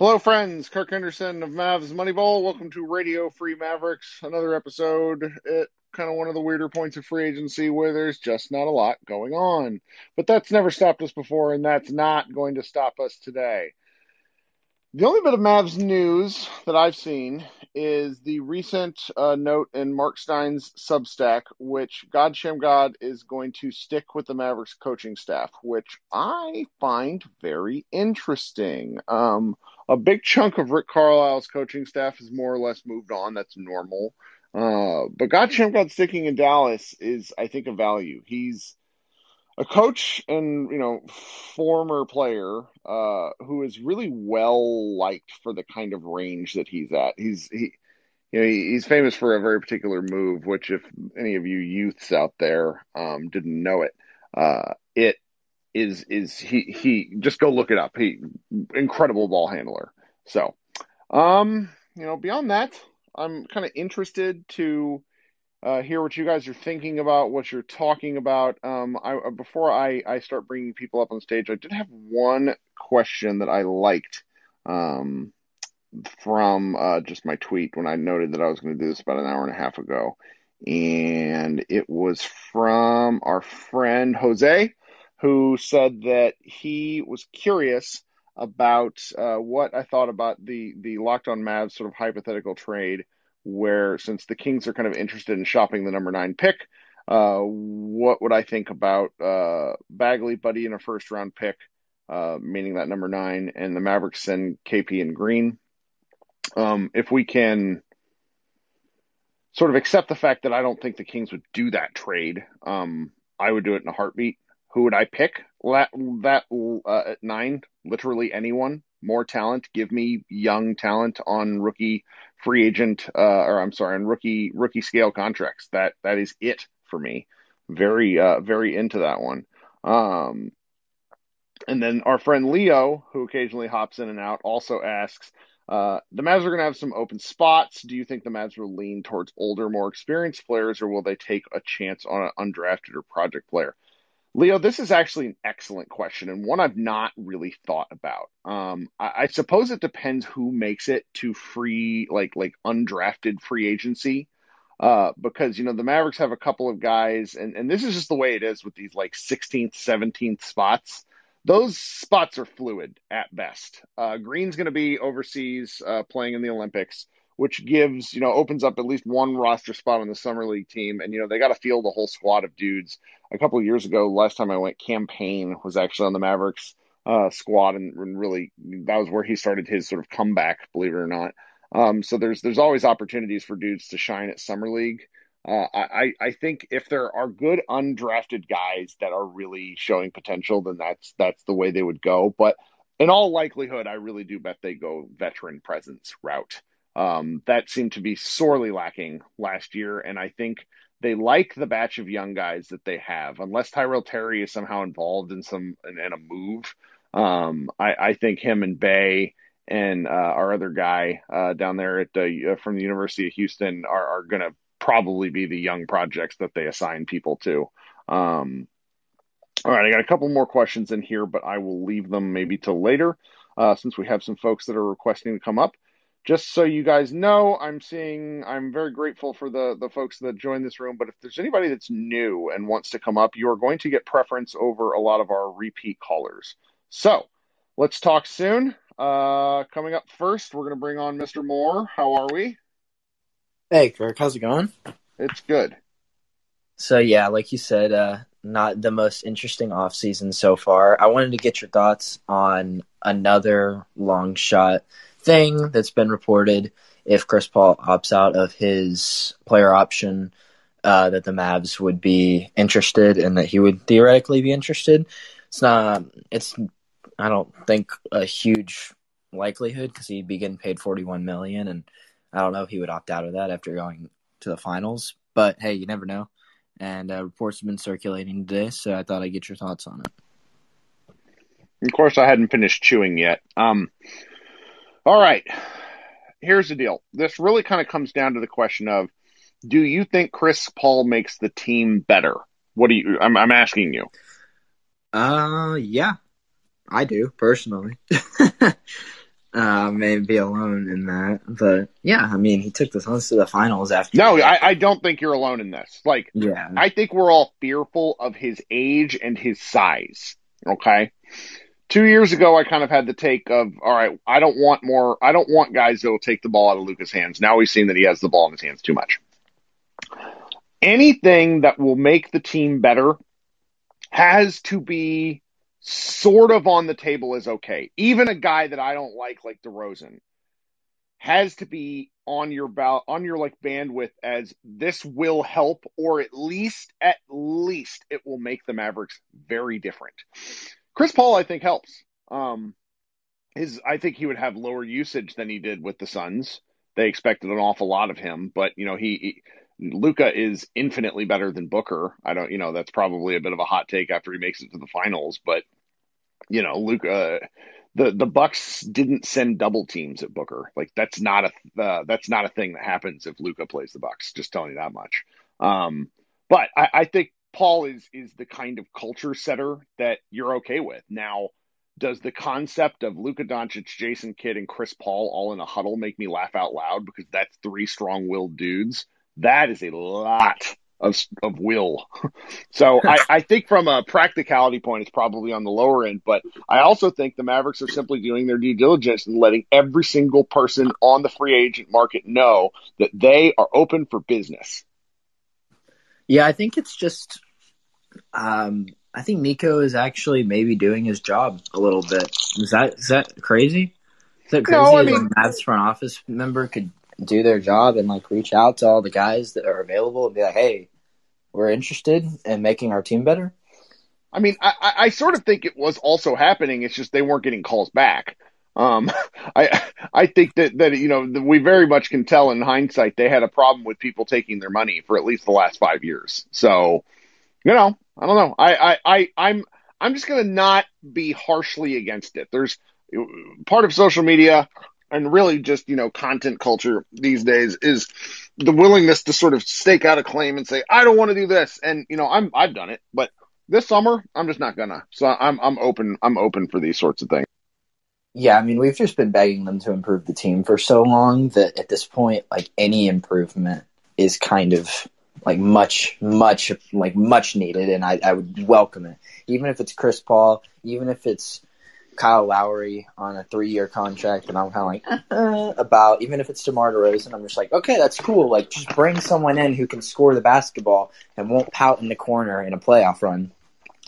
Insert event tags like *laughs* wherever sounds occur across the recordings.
Hello, friends. Kirk Henderson of Mavs Moneyball. Welcome to Radio Free Mavericks. Another episode at kind of one of the weirder points of free agency where there's just not a lot going on. But that's never stopped us before, and that's not going to stop us today. The only bit of Mavs news that I've seen is the recent uh, note in Mark Stein's Substack, which God Shammgod is going to stick with the Mavericks coaching staff, which I find very interesting. Um, a big chunk of Rick Carlisle's coaching staff has more or less moved on. That's normal. Uh, but God Shammgod sticking in Dallas is, I think, a value. He's a coach and you know former player uh, who is really well liked for the kind of range that he's at. He's he. You know, he's famous for a very particular move, which, if any of you youths out there um, didn't know it, uh, it is is he he just go look it up. He incredible ball handler. So, um, you know, beyond that, I'm kind of interested to uh, hear what you guys are thinking about, what you're talking about. Um, I, uh, before I, I start bringing people up on stage, I did have one question that I liked um, from uh, just my tweet when I noted that I was going to do this about an hour and a half ago. And it was from our friend Jose, who said that he was curious about uh, what I thought about the, the Locked on Mavs sort of hypothetical trade where since the Kings are kind of interested in shopping the number nine pick, uh, what would I think about uh, Bagley, Buddy, in a first round pick, uh, meaning that number nine, and the Mavericks send KP and Green? Um, if we can sort of accept the fact that I don't think the Kings would do that trade, um, I would do it in a heartbeat. Who would I pick? That, that uh, at nine, literally anyone more talent. Give me young talent on rookie free agent, uh, or I'm sorry, on rookie rookie scale contracts. That that is it for me. Very uh, very into that one. Um, and then our friend Leo, who occasionally hops in and out, also asks. Uh, the Mavs are going to have some open spots. Do you think the Mavs will lean towards older, more experienced players, or will they take a chance on an undrafted or project player? Leo, this is actually an excellent question and one I've not really thought about. Um, I, I, suppose it depends who makes it to free, like like undrafted free agency, uh, because you know the Mavericks have a couple of guys, and and this is just the way it is with these like 16th, 17th spots. Those spots are fluid at best. Uh, Green's going to be overseas uh, playing in the Olympics which gives, you know, opens up at least one roster spot on the summer league team. And, you know, they got to field a whole squad of dudes. A couple of years ago, last time I went, Cam Payne was actually on the Mavericks uh, squad and, and, really that was where he started his sort of comeback, believe it or not. Um, so there's, there's always opportunities for dudes to shine at summer league. Uh, I, I think if there are good undrafted guys that are really showing potential, then that's, that's the way they would go. But in all likelihood, I really do bet they go veteran presence route. Um, that seemed to be sorely lacking last year, and I think they like the batch of young guys that they have. Unless Tyrell Terry is somehow involved in some in, in a move, um, I, I, think him and Bey and uh, our other guy uh, down there at uh, from the University of Houston are, are going to probably be the young projects that they assign people to. Um, all right, I got a couple more questions in here, but I will leave them maybe till later, uh, since we have some folks that are requesting to come up just so you guys know, I'm seeing, I'm very grateful for the, the folks that joined this room. But if there's anybody that's new and wants to come up, you are going to get preference over a lot of our repeat callers. So let's talk soon. Uh, coming up first, we're going to bring on Mr. Moore. How are we? Hey, Kirk. How's it going? It's good. So, yeah, like you said, uh, not the most interesting off season so far. I wanted to get your thoughts on another long shot thing that's been reported if Chris Paul opts out of his player option, uh, that the Mavs would be interested and that he would theoretically be interested. It's not, it's, I don't think a huge likelihood because he'd be getting paid 41 million and I don't know if he would opt out of that after going to the finals, but hey, you never know. And uh, reports have been circulating today, so I thought I'd get your thoughts on it. Of course, I hadn't finished chewing yet. Um, all right. Here's the deal. This really kind of comes down to the question of do you think Chris Paul makes the team better? What do you I'm I'm asking you. Uh yeah. I do, personally. *laughs* uh, may be alone in that, but yeah, I mean, he took the Suns to the finals after. No, I, I don't think you're alone in this. Like, yeah, I think we're all fearful of his age and his size. Okay. Two years ago, I kind of had the take of, all right, I don't want more, I don't want guys that will take the ball out of Luka's hands. Now we've seen that he has the ball in his hands too much. Anything that will make the team better has to be sort of on the table is okay. Even a guy that I don't like, like DeRozan, has to be on your ball, on your like bandwidth as this will help, or at least, at least it will make the Mavericks very different. Chris Paul, I think, helps. Um, his, I think he would have lower usage than he did with the Suns. They expected an awful lot of him, but you know he, he Luka is infinitely better than Booker. I don't, you know, that's probably a bit of a hot take after he makes it to the finals, but you know, Luka, the the Bucks didn't send double teams at Booker. Like that's not a uh, that's not a thing that happens if Luka plays the Bucks. Just telling you that much. Um, but I, I think Paul is is the kind of culture setter that you're okay with. Now, does the concept of Luka Doncic, Jason Kidd, and Chris Paul all in a huddle make me laugh out loud because that's three strong-willed dudes? That is a lot of of will. *laughs* so I, I think from a practicality point, it's probably on the lower end. But I also think the Mavericks are simply doing their due diligence and letting every single person on the free agent market know that they are open for business. Yeah, I think it's just. Um, I think Nico is actually maybe doing his job a little bit. Is that is that crazy? Is that crazy? No, I mean, Mavs front office member could do their job and like reach out to all the guys that are available and be like, "Hey, we're interested in making our team better." I mean, I, I sort of think it was also happening. It's just they weren't getting calls back. Um, *laughs* I I think that that you know we very much can tell in hindsight they had a problem with people taking their money for at least the last five years. So, you know, I don't know. I I, I I'm I'm just gonna not be harshly against it. There's part of social media and really just you know content culture these days is the willingness to sort of stake out a claim and say I don't want to do this, and you know I'm I've done it, but this summer I'm just not gonna. So I'm I'm open I'm open for these sorts of things. Yeah, I mean we've just been begging them to improve the team for so long that at this point, like any improvement is kind of like much much like much needed, and I I would welcome it, even if it's Chris Paul, even if it's Kyle Lowry on a three year contract, and I'm kind of like uh, *laughs* about even if it's DeMar DeRozan, I'm just like, okay, that's cool. Like, just bring someone in who can score the basketball and won't pout in the corner in a playoff run.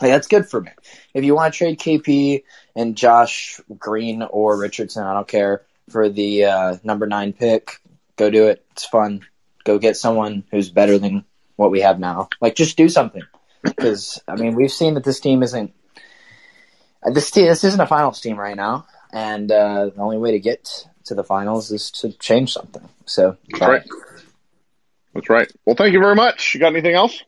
Like, that's good for me. If you want to trade KP and Josh Green or Richardson, I don't care for the uh, number nine pick. Go do it. It's fun. Go get someone who's better than what we have now. Like, just do something. Because I mean, we've seen that this team isn't this team, this isn't a finals team right now, and uh, the only way to get to the finals is to change something. So that's right. That's right. Well, thank you very much. You got anything else?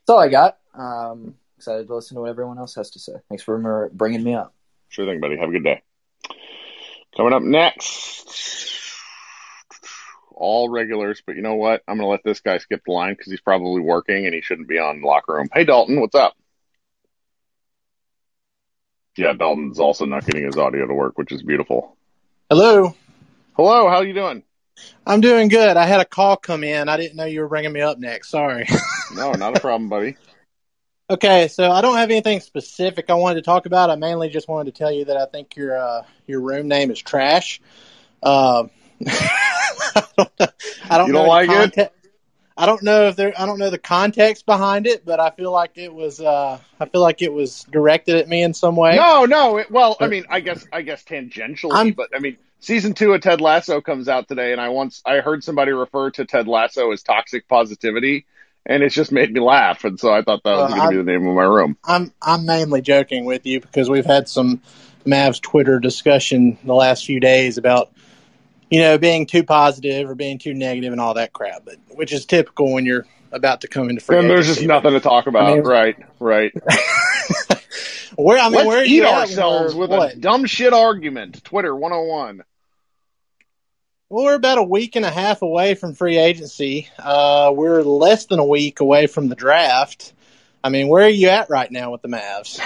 That's all I got. Um, excited to listen to what everyone else has to say. Thanks for bringing me up. Sure thing, buddy. Have a good day. Coming up next, all regulars, but you know what? I'm going to let this guy skip the line because he's probably working and he shouldn't be on locker room. Hey, Dalton, what's up? Yeah, Dalton's also not getting his audio to work, which is beautiful. Hello. Hello, how you doing? I'm doing good. I had a call come in. I didn't know you were bringing me up next. Sorry. *laughs* no, not a problem, buddy. Okay, so I don't have anything specific I wanted to talk about. I mainly just wanted to tell you that I think your uh, your room name is trash. Uh, I don't, know, I don't you don't like context. it. I don't know if there. I don't know the context behind it, but I feel like it was. Uh, I feel like it was directed at me in some way. No, no. It, well, I mean, I guess, I guess tangentially, I'm, but I mean, season two of Ted Lasso comes out today, and I once I heard somebody refer to Ted Lasso as toxic positivity, and it's just made me laugh, and so I thought that was uh, going to be the name of my room. I'm I'm mainly joking with you because we've had some Mavs Twitter discussion the last few days about you know, being too positive or being too negative and all that crap, but which is typical when you're about to come into free. And there's just nothing to talk about, I mean, right? Right. *laughs* where I mean, Let's where eat ourselves with what? a dumb shit argument. Twitter 101. Well, we're about a week and a half away from free agency. Uh, we're less than a week away from the draft. I mean, where are you at right now with the Mavs?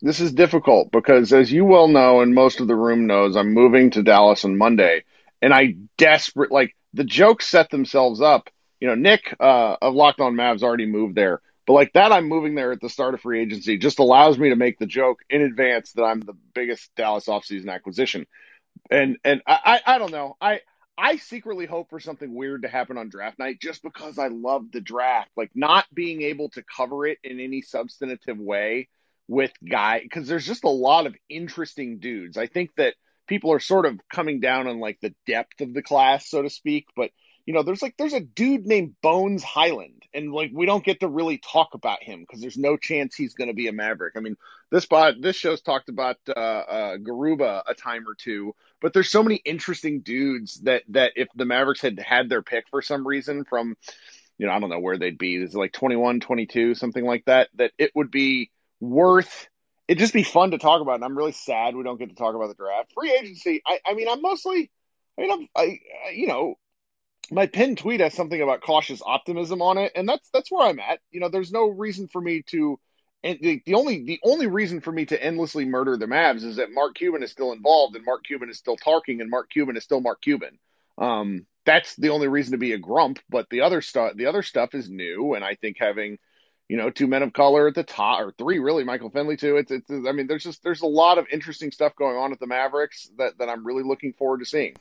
this is difficult because, as you well know, and most of the room knows, I'm moving to Dallas on Monday, and I desperate like the jokes set themselves up. You know, Nick uh, of Locked On Mavs already moved there, but like that, I'm moving there at the start of free agency just allows me to make the joke in advance that I'm the biggest Dallas offseason acquisition. And and I I, I don't know I. I secretly hope for something weird to happen on draft night just because I love the draft. Like not being able to cover it in any substantive way with guy because there's just a lot of interesting dudes. I think that people are sort of coming down on like the depth of the class, so to speak. But you know, there's like there's a dude named Bones Hyland, and like we don't get to really talk about him because there's no chance he's going to be a Maverick. I mean, this spot this show's talked about uh, uh, Garuba a time or two, but there's so many interesting dudes that that if the Mavericks had had their pick for some reason from, you know, I don't know where they'd be. Is it like 21, 22, something like that? That it would be worth it'd just be fun to talk about. And I'm really sad we don't get to talk about the draft. Free agency. I, I mean, I'm mostly, I mean, I'm, I, you know, my pinned tweet has something about cautious optimism on it, and that's that's where I'm at. You know, there's no reason for me to, and the, the only the only reason for me to endlessly murder the Mavs is that Mark Cuban is still involved, and Mark Cuban is still talking, and Mark Cuban is still Mark Cuban. Um, that's the only reason to be a grump. But the other stuff, the other stuff is new, and I think having you know, two men of color at the top, or three really, Michael Finley too. It's, it's, I mean, there's just there's a lot of interesting stuff going on at the Mavericks that that I'm really looking forward to seeing.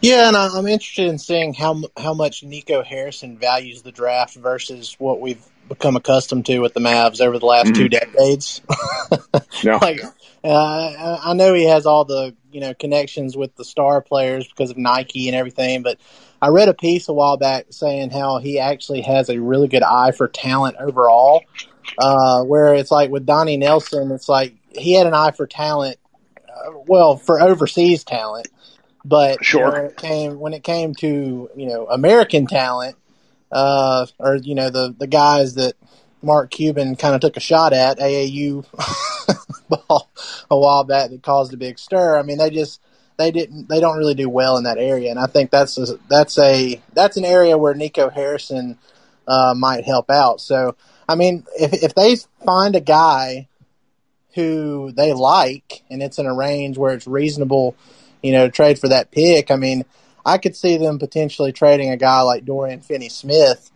Yeah, and I'm interested in seeing how how much Nico Harrison values the draft versus what we've become accustomed to with the Mavs over the last mm-hmm. two decades. *laughs* yeah. like, uh, I know he has all the you know connections with the star players because of Nike and everything, but I read a piece a while back saying how he actually has a really good eye for talent overall. Uh, where it's like with Donnie Nelson, it's like he had an eye for talent, uh, well, for overseas talent, but sure. You know, when it came when it came to you know American talent, uh, or you know the the guys that Mark Cuban kind of took a shot at AAU *laughs* ball a while back that caused a big stir. I mean, they just they didn't they don't really do well in that area, and I think that's a, that's a that's an area where Nico Harrison uh, might help out. So I mean, if if they find a guy who they like and it's in a range where it's reasonable, you know, trade for that pick, I mean, I could see them potentially trading a guy like Dorian Finney-Smith.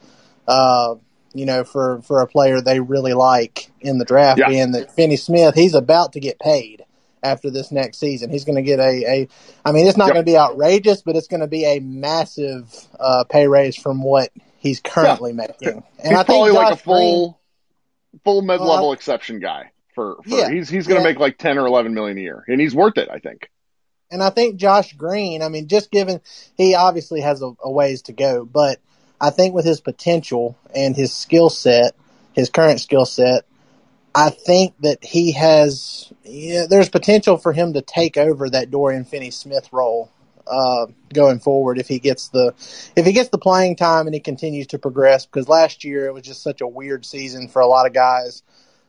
Uh, you know, for, for a player they really like in the draft, yeah. being that Finney Smith, he's about to get paid after this next season. He's going to get a, a I mean, it's not yep. going to be outrageous, but it's going to be a massive uh, pay raise from what he's currently yeah. making. And he's I probably like a full, Green, full mid level uh, exception guy. For, for yeah, he's he's going to yeah. make like ten or eleven million a year, and he's worth it, I think. And I think Josh Green, I mean, just given he obviously has a, a ways to go, but I think with his potential and his skill set, his current skill set, I think that he has. Yeah, there's potential for him to take over that Dorian Finney-Smith role uh, going forward if he gets the if he gets the playing time and he continues to progress. Because last year it was just such a weird season for a lot of guys.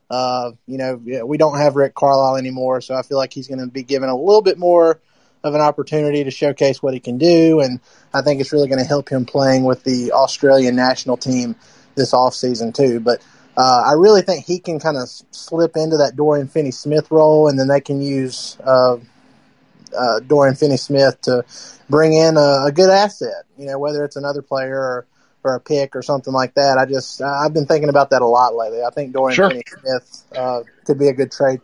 Uh, you know, we don't have Rick Carlisle anymore, so I feel like he's going to be given a little bit more of an opportunity to showcase what he can do, and I think it's really going to help him playing with the Australian national team this off season too. But uh, I really think he can kind of slip into that Dorian Finney Smith role, and then they can use uh, uh, Dorian Finney Smith to bring in a, a, good asset. You know, whether it's another player or, or a pick or something like that. I just I've been thinking about that a lot lately. I think Dorian sure. Finney Smith uh, could be a good trade.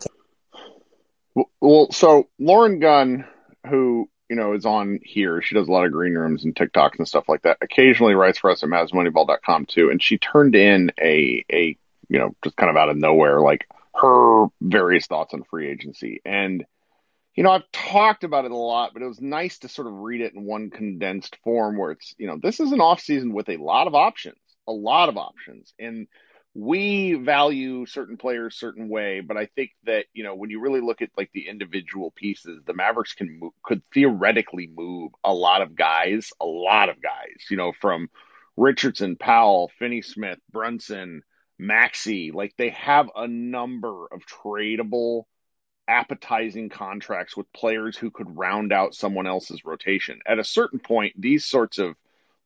Well, so Lauren Gunn, who you know, is on here. She does a lot of green rooms and TikToks and stuff like that. Occasionally writes for us at MavsMoneyball.com too. And she turned in a, a, you know, just kind of out of nowhere, like her various thoughts on free agency. And, you know, I've talked about it a lot, but it was nice to sort of read it in one condensed form where it's, you know, this is an off season with a lot of options, a lot of options. And, we value certain players certain way, but I think that you know when you really look at like the individual pieces, the Mavericks can move, could theoretically move a lot of guys, a lot of guys, you know, from Richardson, Powell, Finney Smith, Brunson, Maxi. Like they have a number of tradable, appetizing contracts with players who could round out someone else's rotation. At a certain point, these sorts of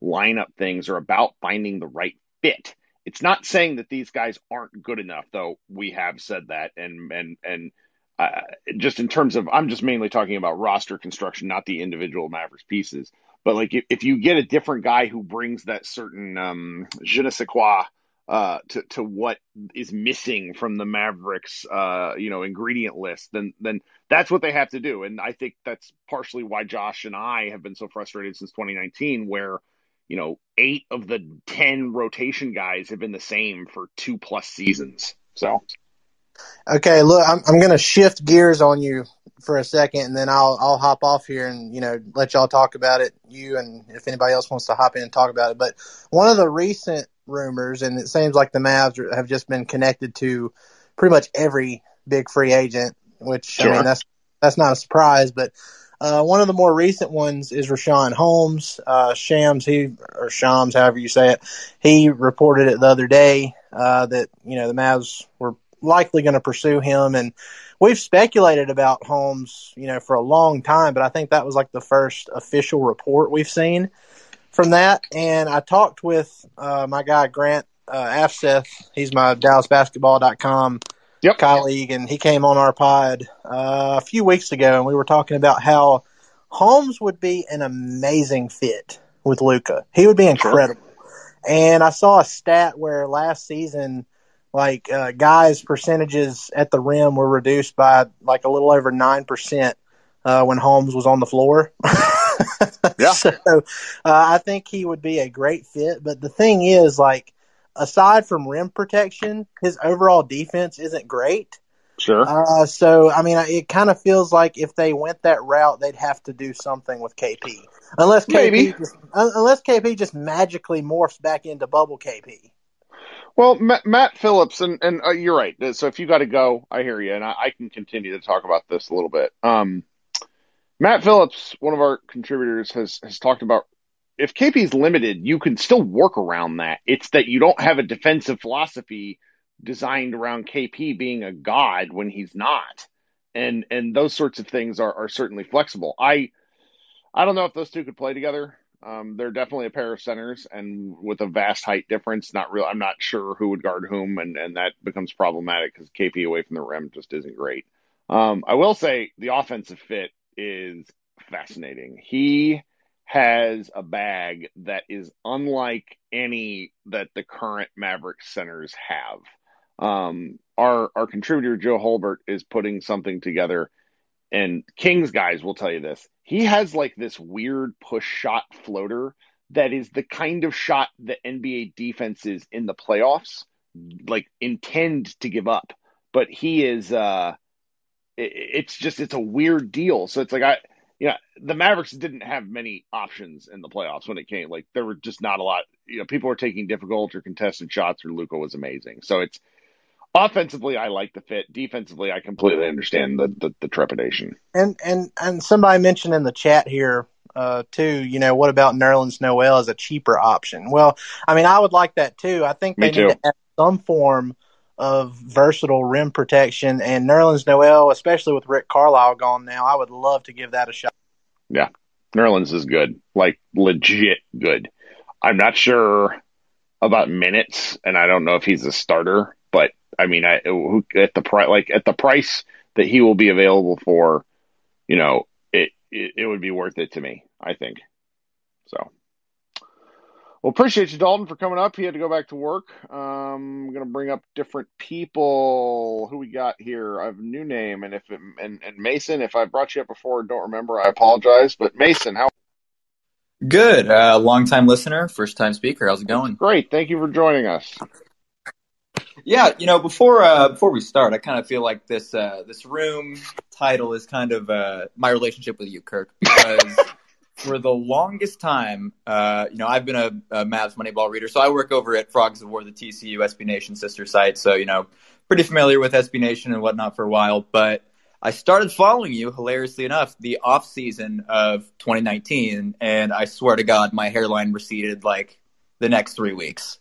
lineup things are about finding the right fit It's not saying that these guys aren't good enough, though. We have said that, and and and uh, just in terms of, I'm just mainly talking about roster construction, not the individual Mavericks pieces. But like, if, if you get a different guy who brings that certain um, je ne sais quoi uh, to to what is missing from the Mavericks, uh, you know, ingredient list, then then that's what they have to do. And I think that's partially why Josh and I have been so frustrated since 2019, where you know eight of the ten rotation guys have been the same for two plus seasons. So. Okay, look, I'm I'm gonna shift gears on you for a second, and then I'll I'll hop off here and you know let y'all talk about it. You and if anybody else wants to hop in and talk about it. But one of the recent rumors, and it seems like the Mavs have just been connected to pretty much every big free agent, which sure. I mean that's that's not a surprise. But uh, one of the more recent ones is Richaun Holmes. Uh, Shams, he or Shams, however you say it, he reported it the other day uh, that you know the Mavs were likely going to pursue him, and we've speculated about Holmes, you know, for a long time. But I think that was like the first official report we've seen from that. And I talked with uh, my guy Grant uh, Afseth. He's my DallasBasketball.com yep. colleague, and he came on our pod uh, a few weeks ago, and we were talking about how Holmes would be an amazing fit with Luka. He would be incredible. Sure. And I saw a stat where last season, like uh, guys' percentages at the rim were reduced by like a little over nine percent uh, when Holmes was on the floor. yeah. *laughs* So uh, I think he would be a great fit. But the thing is, like, aside from rim protection, his overall defense isn't great. Sure. Uh, so I mean, it kind of feels like if they went that route, they'd have to do something with KP, unless KP Maybe. Just, unless KP just magically morphs back into bubble KP. Well, Matt Phillips, and, and uh, you're right. So if you got to go, I hear you, and I, I, can continue to talk about this a little bit. Um, Matt Phillips, one of our contributors, has has talked about if KP is limited, you can still work around that. It's that you don't have a defensive philosophy designed around KP being a god when he's not, and and those sorts of things are are certainly flexible. I I don't know if those two could play together. Um, they're definitely a pair of centers, and with a vast height difference, not real. I'm not sure who would guard whom, and and that becomes problematic because KP away from the rim just isn't great. Um, I will say the offensive fit is fascinating. He has a bag that is unlike any that the current Mavericks centers have. Um, our our contributor Joe Holbert is putting something together, and Kings guys will tell you this. He has like this weird push shot floater that is the kind of shot that NBA defenses in the playoffs like intend to give up. But he is uh it's just it's a weird deal. So it's like I you know, the Mavericks didn't have many options in the playoffs when it came. Like there were just not a lot. You know, people were taking difficult or contested shots. Or Luka was amazing. So it's offensively, I like the fit. Defensively, I completely understand the the, the trepidation. And and and somebody mentioned in the chat here uh, too. You know, what about Nerlens Noel as a cheaper option? Well, I mean, I would like that too. I think they need to have some form of versatile rim protection. And Nerlens Noel, especially with Rick Carlisle gone now, I would love to give that a shot. Yeah, Nerlens is good, like legit good. I'm not sure about minutes, and I don't know if he's a starter, but I mean, I at the price, like at the price that he will be available for, you know, it, it, it would be worth it to me. I think so. Well, appreciate you, Dalton, for coming up. He had to go back to work. Um, I'm going to bring up different people. Who we got here? I have a new name, and if it, and, and Mason, if I brought you up before, don't remember, I apologize. But Mason, how? Good. Uh, long time listener, first time speaker. How's it going? Great. Thank you for joining us. Yeah, you know, before uh, before we start, I kind of feel like this uh, this room title is kind of uh, my relationship with you, Kirk, because for the longest time, uh, you know, I've been a, a Mavs Moneyball reader, so I work over at Frogs of War, the TCU SB Nation sister site. So, you know, pretty familiar with SB Nation and whatnot for a while. But I started following you, hilariously enough, the off season of 2019, and I swear to God, my hairline receded like the next three weeks.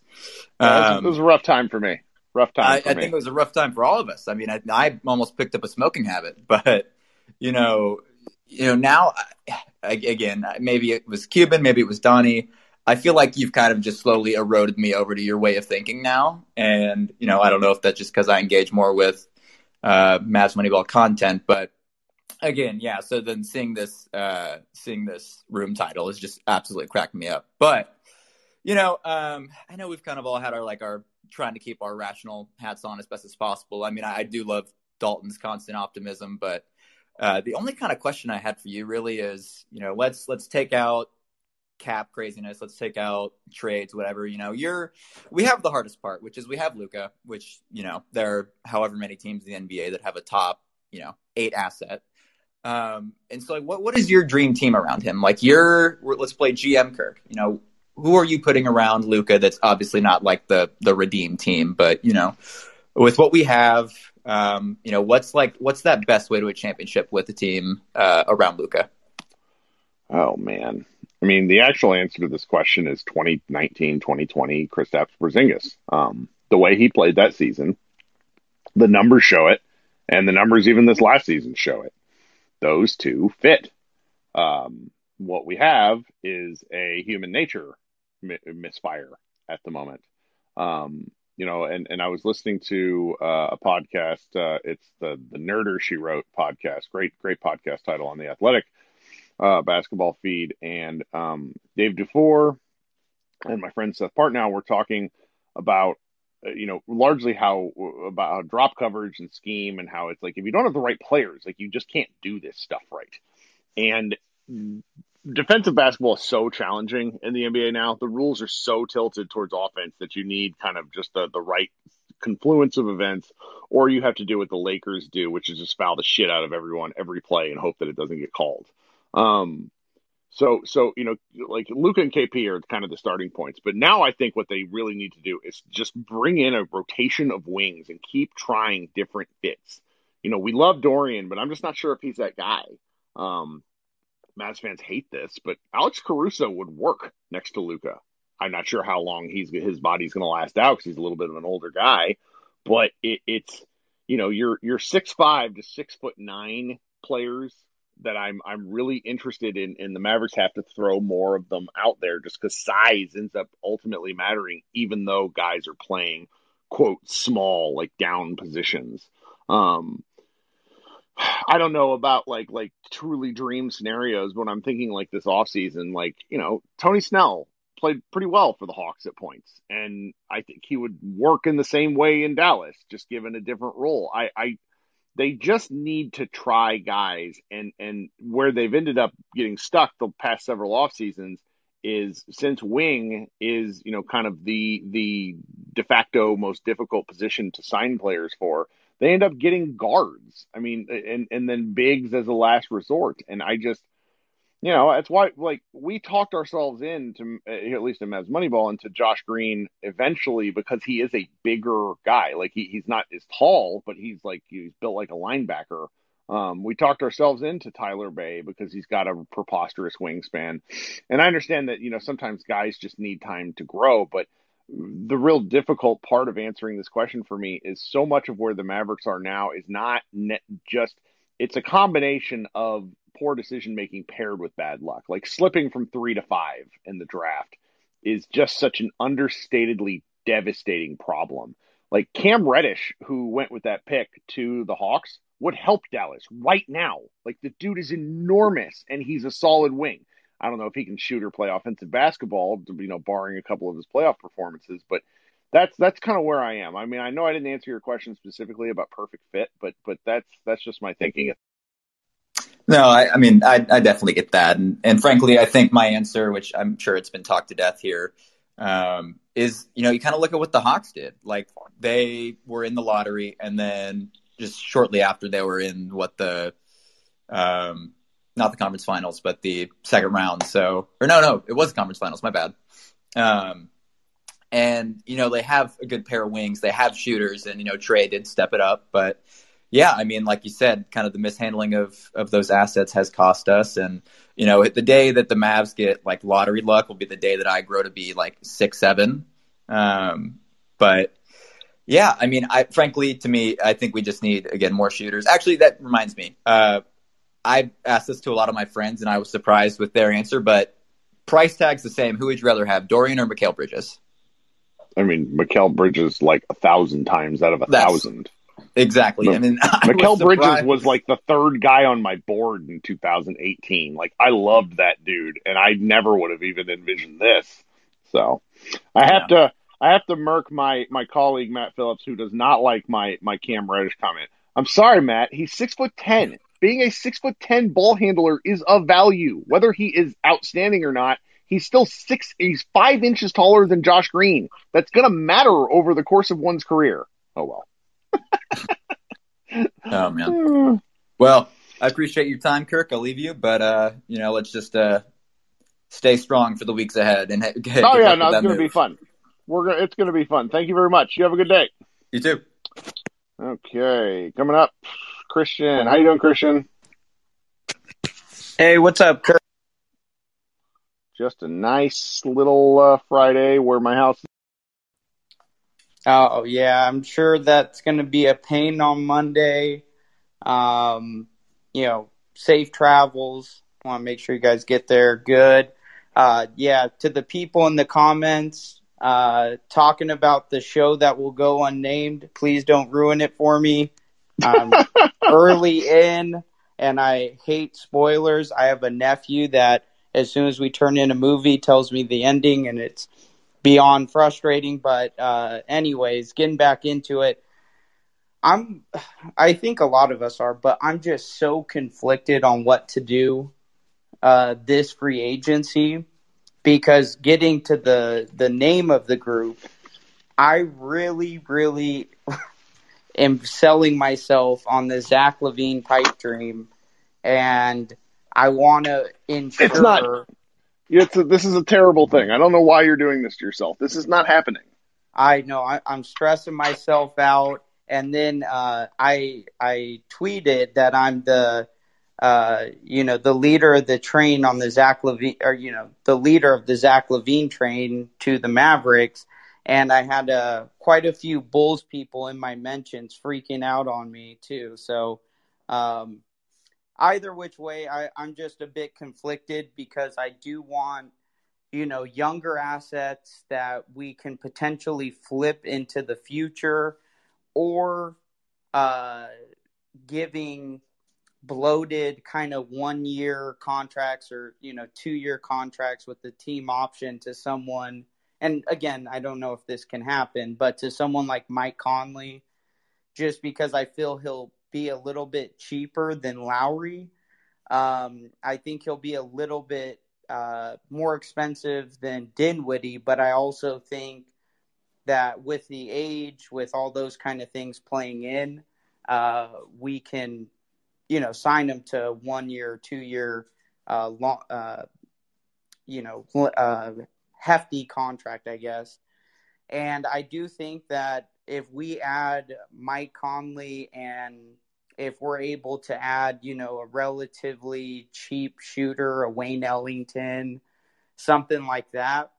Um, it was a rough time for me. Rough time. I, I think it was a rough time for all of us. I mean, I, I almost picked up a smoking habit, *laughs* but you know, you know, now again, maybe it was Cuban, maybe it was Donnie. I feel like you've kind of just slowly eroded me over to your way of thinking now. And, you know, I don't know if that's just because I engage more with uh, Mavs Moneyball content, but again, yeah. So then seeing this, uh, seeing this room title is just absolutely cracking me up. But, you know, um, I know we've kind of all had our, like, our trying to keep our rational hats on as best as possible. I mean, I, I do love Dalton's constant optimism, but uh, the only kind of question I had for you really is, you know, let's let's take out cap craziness. Let's take out trades, whatever. You know, you're we have the hardest part, which is we have Luka, which you know there are however many teams in the NBA that have a top, you know, eight asset. Um, and so, like, what what is your dream team around him? Like, you're let's play GM Kirk. You know, who are you putting around Luka? That's obviously not like the the redeem team, but you know, with what we have, um, you know, what's like what's that best way to a championship with a team uh, around Luka? Oh man, I mean, the actual answer to this question is 2019, 2020, Kristaps Porzingis. Um, the way he played that season, the numbers show it, and the numbers even this last season show it. Those two fit. Um, what we have is a human nature mi- misfire at the moment. Um, you know, and, and I was listening to uh, a podcast. Uh, it's the the Nerder She Wrote podcast. Great, great podcast title on the Athletic uh, basketball feed. And um, Dave Dufour and my friend Seth Partnow were talking about, uh, you know, largely how about how drop coverage and scheme and how it's like if you don't have the right players, like you just can't do this stuff right. And defensive basketball is so challenging in the NBA now. The rules are so tilted towards offense that you need kind of just the, the right confluence of events, or you have to do what the Lakers do, which is just foul the shit out of everyone every play and hope that it doesn't get called. Um, so, so you know, like Luka and KP are kind of the starting points, but now I think what they really need to do is just bring in a rotation of wings and keep trying different fits. You know, we love Dorian, but I'm just not sure if he's that guy. Um, Mavs fans hate this, but Alex Caruso would work next to Luka. I'm not sure how long he's his body's going to last out because he's a little bit of an older guy, but it, it's you know you're you're six five to six foot nine players that I'm I'm really interested in. And the Mavericks have to throw more of them out there just because size ends up ultimately mattering, even though guys are playing quote small like down positions. Um, I don't know about like like truly dream scenarios when I'm thinking like this off season, like, you know, Tony Snell played pretty well for the Hawks at points. And I think he would work in the same way in Dallas, just given a different role. I, I they just need to try guys and and where they've ended up getting stuck the past several off seasons is since wing is you know kind of the the de facto most difficult position to sign players for they end up getting guards. I mean, and and then bigs as a last resort. And I just, you know, that's why like we talked ourselves into at least in Mavs Moneyball into Josh Green eventually because he is a bigger guy. Like he, he's not as tall, but he's like he's built like a linebacker. Um, we talked ourselves into Tyler Bey because he's got a preposterous wingspan. And I understand that, you know, sometimes guys just need time to grow, but the real difficult part of answering this question for me is so much of where the Mavericks are now is not just it's a combination of poor decision making paired with bad luck. Like slipping from 3 to 5 in the draft is just such an understatedly devastating problem. Like Cam Reddish who went with that pick to the Hawks would help Dallas right now. Like the dude is enormous and he's a solid wing. I don't know if he can shoot or play offensive basketball, you know, barring a couple of his playoff performances, but that's that's kind of where I am. I mean, I know I didn't answer your question specifically about perfect fit, but but that's that's just my thinking. No, I, I mean, I, I, definitely get that, and, and frankly, I think my answer, which I'm sure it's been talked to death here, um, is you know you kind of look at what the Hawks did. Like they were in the lottery, and then just shortly after they were in what the um, not the conference finals, but the second round. So, or no, no, it was the conference finals. My bad. Um, and you know they have a good pair of wings. They have shooters, and you know Trey did step it up. But yeah, I mean, like you said, kind of the mishandling of of those assets has cost us. And you know, the day that the Mavs get like lottery luck will be the day that I grow to be like six seven. Um, but yeah, I mean, I frankly, to me, I think we just need again more shooters. Actually, that reminds me. Uh, I asked this to a lot of my friends, and I was surprised with their answer. But price tag's the same. Who would you rather have, Dorian or Mikal Bridges? I mean, Mikal Bridges like a thousand times out of a That's- thousand. Exactly. I mean, *laughs* I Mikal was Bridges was like the third guy on my board in 2018. Like I loved that dude, and I never would have even envisioned this. So I have to I have to murk my my colleague Matt Phillips, who does not like my my Cam Reddish comment. I'm sorry, Matt. He's six foot ten. Being a six foot ten ball handler is of value, whether he is outstanding or not. He's still six. He's five inches taller than Josh Green. That's gonna matter over the course of one's career. Oh well. *laughs* Oh man. *sighs* Well, I appreciate your time, Kirk. I'll leave you, but uh, you know, let's just uh, stay strong for the weeks ahead. And *laughs* ha- Oh yeah, no, it's gonna be fun. We're gonna, it's gonna be fun. Thank you very much. You have a good day. You too. Okay, coming up, Christian. How you doing, Christian? Hey, what's up, Kurt? Just a nice little uh, Friday where my house. Oh, yeah, I'm sure that's going to be a pain on Monday. Um, you know, safe travels. Want to make sure you guys get there good. Uh, yeah, to the people in the comments uh, talking about the show that will go unnamed, please don't ruin it for me. I'm early in, and I hate spoilers. I have a nephew that, as soon as we turn in a movie, tells me the ending, and it's beyond frustrating. But uh, anyways, getting back into it, I'm. I think a lot of us are, but I'm just so conflicted on what to do uh, this free agency because getting to the the name of the group, I really, really am selling myself on the Zach LaVine pipe dream, and I want to ensure. It's not- It's a, this is a terrible thing. I don't know why you're doing this to yourself. This is not happening. I know I, I'm stressing myself out, and then uh, I I tweeted that I'm the uh, you know the leader of the train on the Zach LaVine, or you know the leader of the Zach Levine train to the Mavericks, and I had uh, quite a few Bulls people in my mentions freaking out on me too. So um, either which way, I, I'm just a bit conflicted because I do want you know, younger assets that we can potentially flip into the future or uh, giving bloated kind of one year contracts or, you know, two year contracts with the team option to someone. And again, I don't know if this can happen, but to someone like Mike Conley, just because I feel he'll be a little bit cheaper than Lowry. Um, I think he'll be a little bit uh, more expensive than Dinwiddie, but I also think that with the age, with all those kind of things playing in, uh, we can, you know, sign him to one year, two year, uh, long, uh, you know, uh, hefty contract, I guess. And I do think that if we add Mike Conley and if we're able to add, you know, a relatively cheap shooter, a Wayne Ellington, something like that,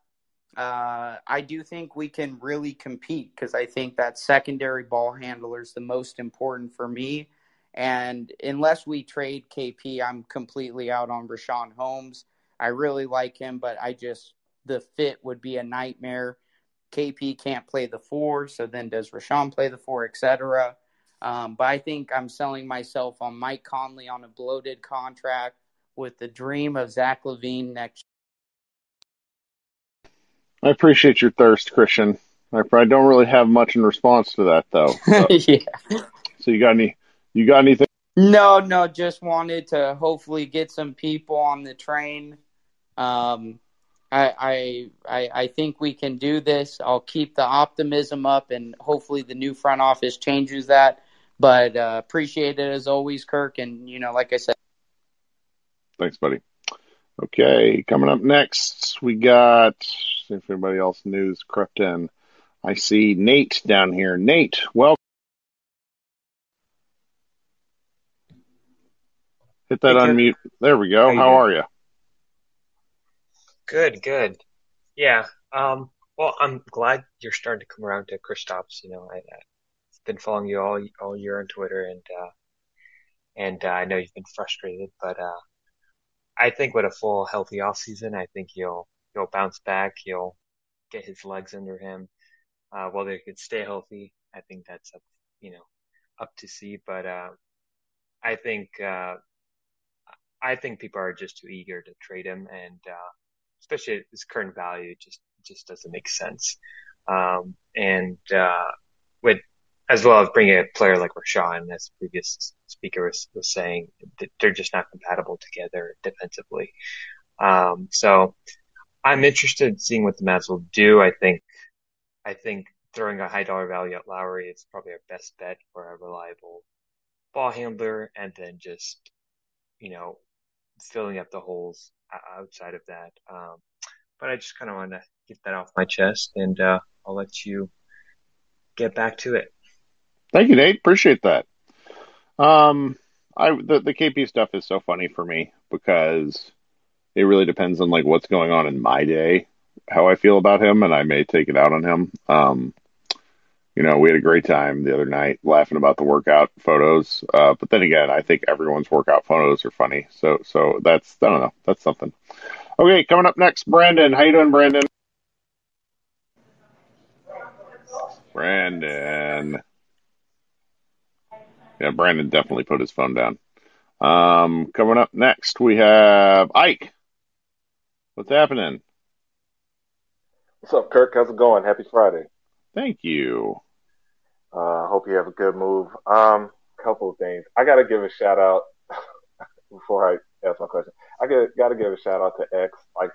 uh, I do think we can really compete because I think that secondary ball handler is the most important for me. And unless we trade KP, I'm completely out on Richaun Holmes. I really like him, but I just, the fit would be a nightmare. KP can't play the four, so then does Richaun play the four, etc. Um, but I think I'm selling myself on Mike Conley on a bloated contract with the dream of Zach LaVine next. I appreciate your thirst, Christian. I, don't really have much in response to that, though. *laughs* So, yeah. so you got any? You got anything? No, no, just wanted to hopefully get some people on the train. Um, I, I, I, I think we can do this. I'll keep the optimism up, and hopefully the new front office changes that. But uh, appreciate it as always, Kirk. And you know, like I said. Thanks, buddy. Okay, coming up next, we got. See if anybody else news crept in. I see Nate down here. Nate, welcome. Hit that Hey, Kip. unmute. There we go. How How doing? are you? Good, good. Yeah. Um, well, I'm glad you're starting to come around to Kristaps. You know, I, I've been following you all all year on Twitter, and uh, and uh, I know you've been frustrated, but uh, I think with a full healthy off season, I think he'll he'll bounce back. He'll get his legs under him. Uh, whether he can stay healthy, I think that's up, you know, up to see. But uh, I think uh, I think people are just too eager to trade him, and uh, especially at his current value, just just doesn't make sense. Um, and uh, with as well as bringing a player like Richaun, as the previous speaker was, was saying, they're just not compatible together defensively. Um, so I'm interested in seeing what the Mavs will do. I think, I think throwing a high dollar value at Lowry is probably our best bet for a reliable ball handler and then just, you know, filling up the holes outside of that. Um, but I just kind of want to get that off my chest and, uh, I'll let you get back to it. Thank you, Nate. Appreciate that. Um, I the the KP stuff is so funny for me because it really depends on like what's going on in my day, how I feel about him, and I may take it out on him. Um, you know, we had a great time the other night laughing about the workout photos. Uh, but then again, I think everyone's workout photos are funny. So, so that's I don't know, that's something. Okay, coming up next, Brandon. How you doing, Brandon? Brandon. Yeah, Brandon definitely put his phone down. Um, coming up next, we have Ike. What's happening? What's up, Kirk? How's it going? Happy Friday. Thank you. Uh, hope you have a good move. Um, couple of things. I got to give a shout out *laughs* before I ask my question. I get, got to give a shout out to X. Like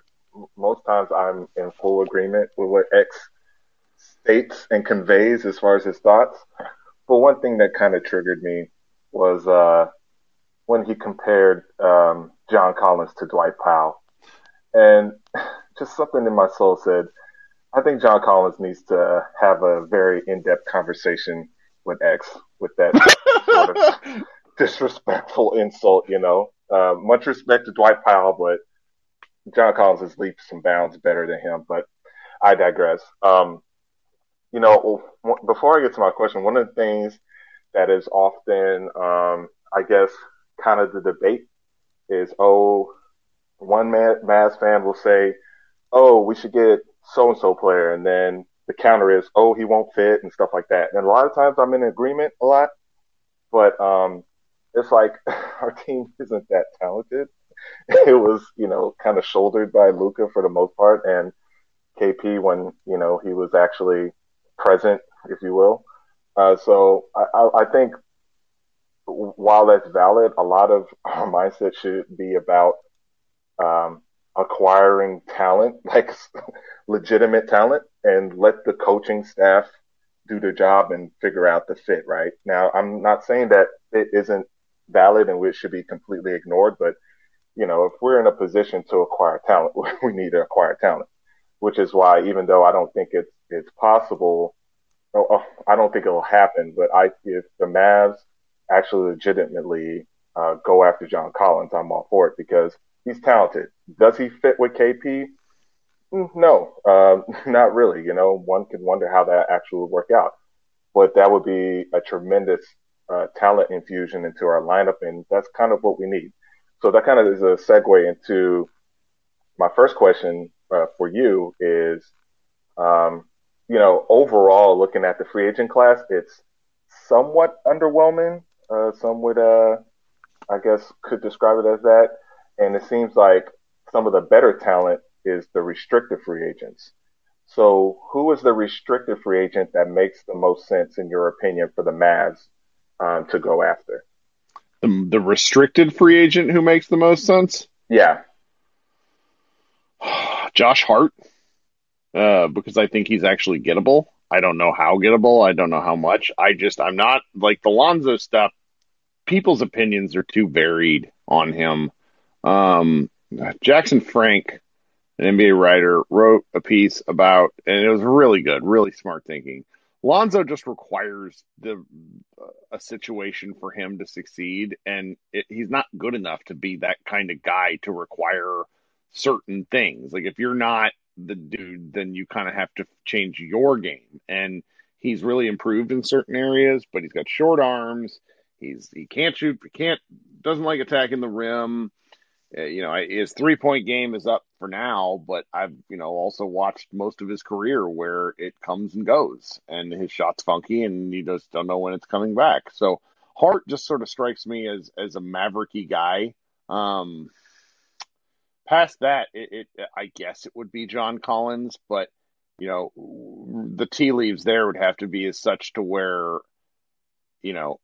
most times, I'm in full agreement with what X states and conveys as far as his thoughts. But one thing that kind of triggered me was uh, when he compared um, John Collins to Dwight Powell. And *laughs* just something in my soul said, I think John Collins needs to have a very in-depth conversation with X with that *laughs* sort of disrespectful insult, you know. Uh, much respect to Dwight Powell, but John Collins has leaped some bounds better than him, but I digress. Um, you know, before I get to my question, one of the things that is often, um, I guess, kind of the debate is, oh, one Mavs fan will say, oh, we should get so and so player, and then the counter is, oh, he won't fit and stuff like that. And a lot of times I'm in agreement a lot, but um, it's like *laughs* our team isn't that talented. *laughs* It was, you know, kind of shouldered by Luka for the most part, and KP when you know he was actually present, if you will. Uh, so I, I, think while that's valid, a lot of our mindset should be about um, acquiring talent, *laughs* like legitimate talent, and let the coaching staff do their job and figure out the fit. Right now, I'm not saying that it isn't valid and it should be completely ignored, but you know, if we're in a position to acquire talent, *laughs* we need to acquire talent which is why even though I don't think it's it's possible, oh, oh, I don't think it'll happen. But I, if the Mavs actually legitimately uh, go after John Collins, I'm all for it because he's talented. Does he fit with KP? Mm, no, uh, *laughs* not really. You know, one can wonder how that actually would work out. But that would be a tremendous uh, talent infusion into our lineup, and that's kind of what we need. So that kind of is a segue into my first question uh, for you is, um, you know, overall looking at the free agent class, it's somewhat underwhelming. Uh, some would, uh, I guess, could describe it as that. And it seems like some of the better talent is the restricted free agents. So, who is the restricted free agent that makes the most sense, in your opinion, for the Mavs um, to go after? The, the restricted free agent who makes the most sense? Yeah. *sighs* Josh Hart, uh, because I think he's actually gettable. I don't know how gettable. I don't know how much. I just, I'm not like the Lonzo stuff. People's opinions are too varied on him. Um, Jackson Frank, an NBA writer, wrote a piece about, and it was really good, really smart thinking. Lonzo just requires the a situation for him to succeed, and it, he's not good enough to be that kind of guy to require certain things. Like if you're not the dude, then you kind of have to change your game. And he's really improved in certain areas, but he's got short arms. He's he can't shoot, he can't doesn't like attacking the rim. Uh, you know, his three point game is up for now, but I've, you know, also watched most of his career where it comes and goes and his shot's funky and you just don't know when it's coming back. So Hart just sort of strikes me as, as a mavericky guy. Um, past that, it, it, I guess it would be John Collins, but you know, the tea leaves there would have to be as such to where, you know,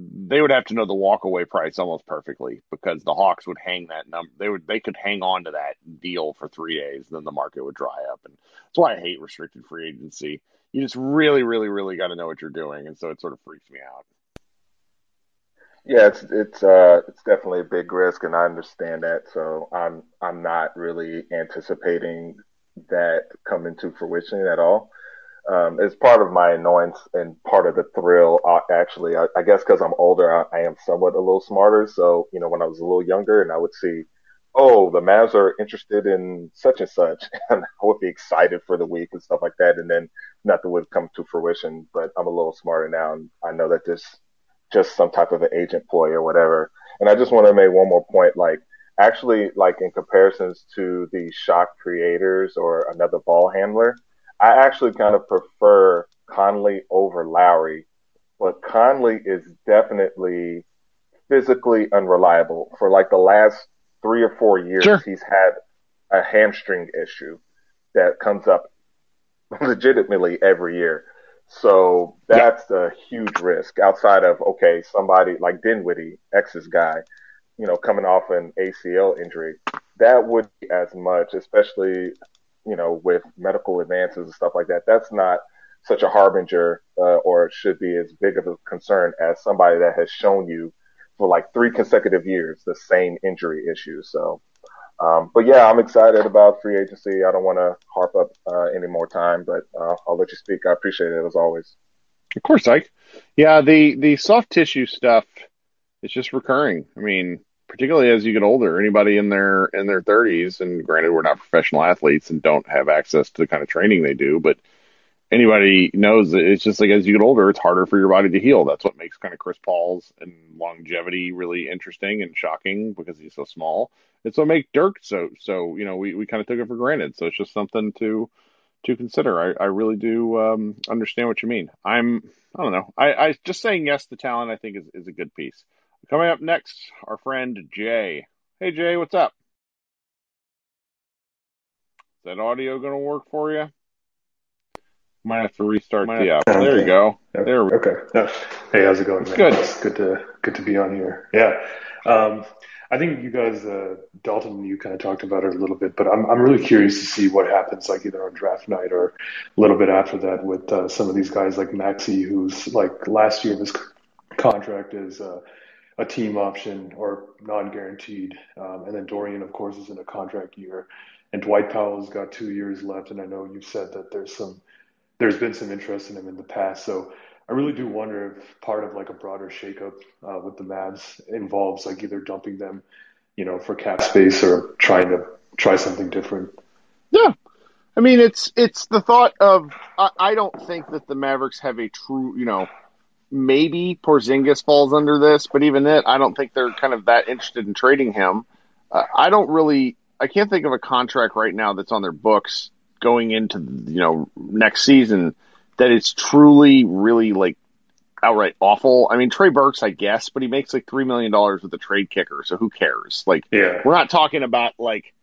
they would have to know the walkaway price almost perfectly because the Hawks would hang that number. They would they could hang on to that deal for three days, then the market would dry up. And that's why I hate restricted free agency. You just really, really, really got to know what you're doing, and so it sort of freaks me out. Yeah, it's it's uh it's definitely a big risk, and I understand that. So I'm I'm not really anticipating that coming to fruition at all um, it's part of my annoyance and part of the thrill. Uh, actually, I, I guess because I'm older, I, I, am somewhat a little smarter. So, you know, when I was a little younger and I would see, oh, the Mavs are interested in such and such, *laughs* and I would be excited for the week and stuff like that. And then nothing would come to fruition. But I'm a little smarter now, and I know that this just some type of an agent ploy or whatever. And I just want to make one more point, like actually, like in comparisons to the shock creators or another ball handler I actually kind of prefer Conley over Lowry, but Conley is definitely physically unreliable. For like the last three or four years, sure. he's had a hamstring issue that comes up *laughs* legitimately every year. So that's yeah. a huge risk outside of, okay, somebody like Dinwiddie, X's guy, you know, coming off an ACL injury. That would be as much, especially you know, with medical advances and stuff like that, that's not such a harbinger uh, or should be as big of a concern as somebody that has shown you for like three consecutive years the same injury issue. So, um, but yeah, I'm excited about free agency. I don't want to harp up uh, any more time, but uh, I'll let you speak. I appreciate it as always. Of course, Ike. Yeah, the the soft tissue stuff is just recurring. I mean, particularly as you get older, anybody in their in their 30s, and granted, we're not professional athletes and don't have access to the kind of training they do, but anybody knows that it's just like as you get older, it's harder for your body to heal. That's what makes kind of Chris Paul's and longevity really interesting and shocking because he's so small. It's what make Dirk so so. You know, we we kind of took it for granted. So it's just something to to consider. I, I really do um, understand what you mean. I'm I don't know. I, I just saying yes to talent. I think is is a good piece. Coming up next, our friend Jay. Hey Jay, what's up? Is that audio going to work for you? Might have to restart Might the app. Okay. There you go. There we okay. Hey, how's it going? Man? Good. It's good to good to be on here. Yeah. Um, I think you guys, uh, Dalton, you kind of talked about it a little bit, but I'm I'm really curious to see what happens, like either on draft night or a little bit after that, with uh, some of these guys like Maxi, who's like last year of his contract is uh, a team option or non-guaranteed. Um, and then Dorian, of course, is in a contract year, and Dwight Powell's got two years left. And I know you've said that there's some, there's been some interest in him in the past. So I really do wonder if part of like a broader shakeup uh, with the Mavs involves like either dumping them, you know, for cap space or trying to try something different. Yeah. I mean, it's it's the thought of I, I don't think that the Mavericks have a true, you know, maybe Porzingis falls under this, but even it, I don't think they're kind of that interested in trading him. Uh, I don't really, I can't think of a contract right now that's on their books going into you know next season that is truly really like outright awful. I mean Trey Burks, I guess, but he makes like three million dollars with a trade kicker, so who cares? Like, yeah. we're not talking about like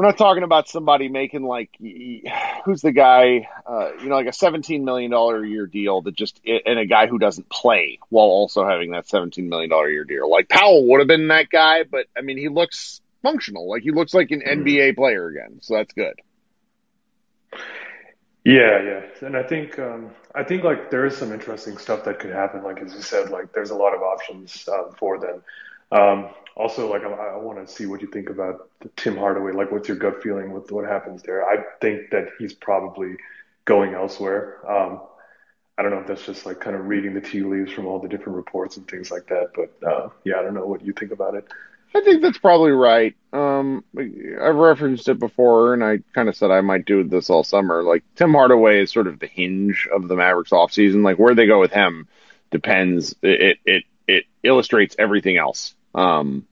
we're not talking about somebody making like *sighs* who's the guy uh, you know like a 17 million dollar a year deal that just and a guy who doesn't play while also having that 17 million dollar a year deal. Like powell would have been that guy but i mean he looks functional. Like he looks like an mm-hmm. nba player again so that's good. Yeah yeah. And i think um, i think like there is some interesting stuff that could happen. Like as you said like there's a lot of options uh, for them. Um, also, like I, I want to see what you think about Tim Hardaway. Like, what's your gut feeling with what happens there? I think that he's probably going elsewhere. Um, I don't know if that's just like kind of reading the tea leaves from all the different reports and things like that. But uh, yeah, I don't know what you think about it. I think that's probably right. Um, I've referenced it before, and I kind of said I might do this all summer. Like Tim Hardaway is sort of the hinge of the Mavericks offseason. Like where they go with him depends. It it it illustrates everything else. Um,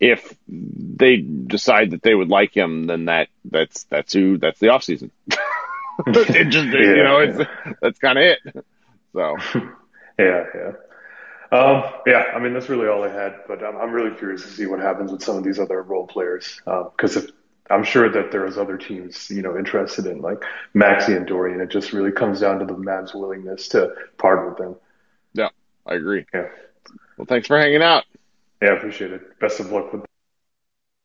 if they decide that they would like him, then that that's that's who that's the off season. *laughs* it just Yeah, you know yeah. it's that's kind of it. So *laughs* Yeah, yeah. Um, yeah, I mean, that's really all I had, but I'm, I'm really curious to see what happens with some of these other role players. Because if I'm sure that there's other teams, you know, interested in like Maxi and Dorian. It just really comes down to the Mavs' willingness to part with them. yeah, I agree. Yeah. Well, thanks for hanging out. Yeah, appreciate it. Best of luck with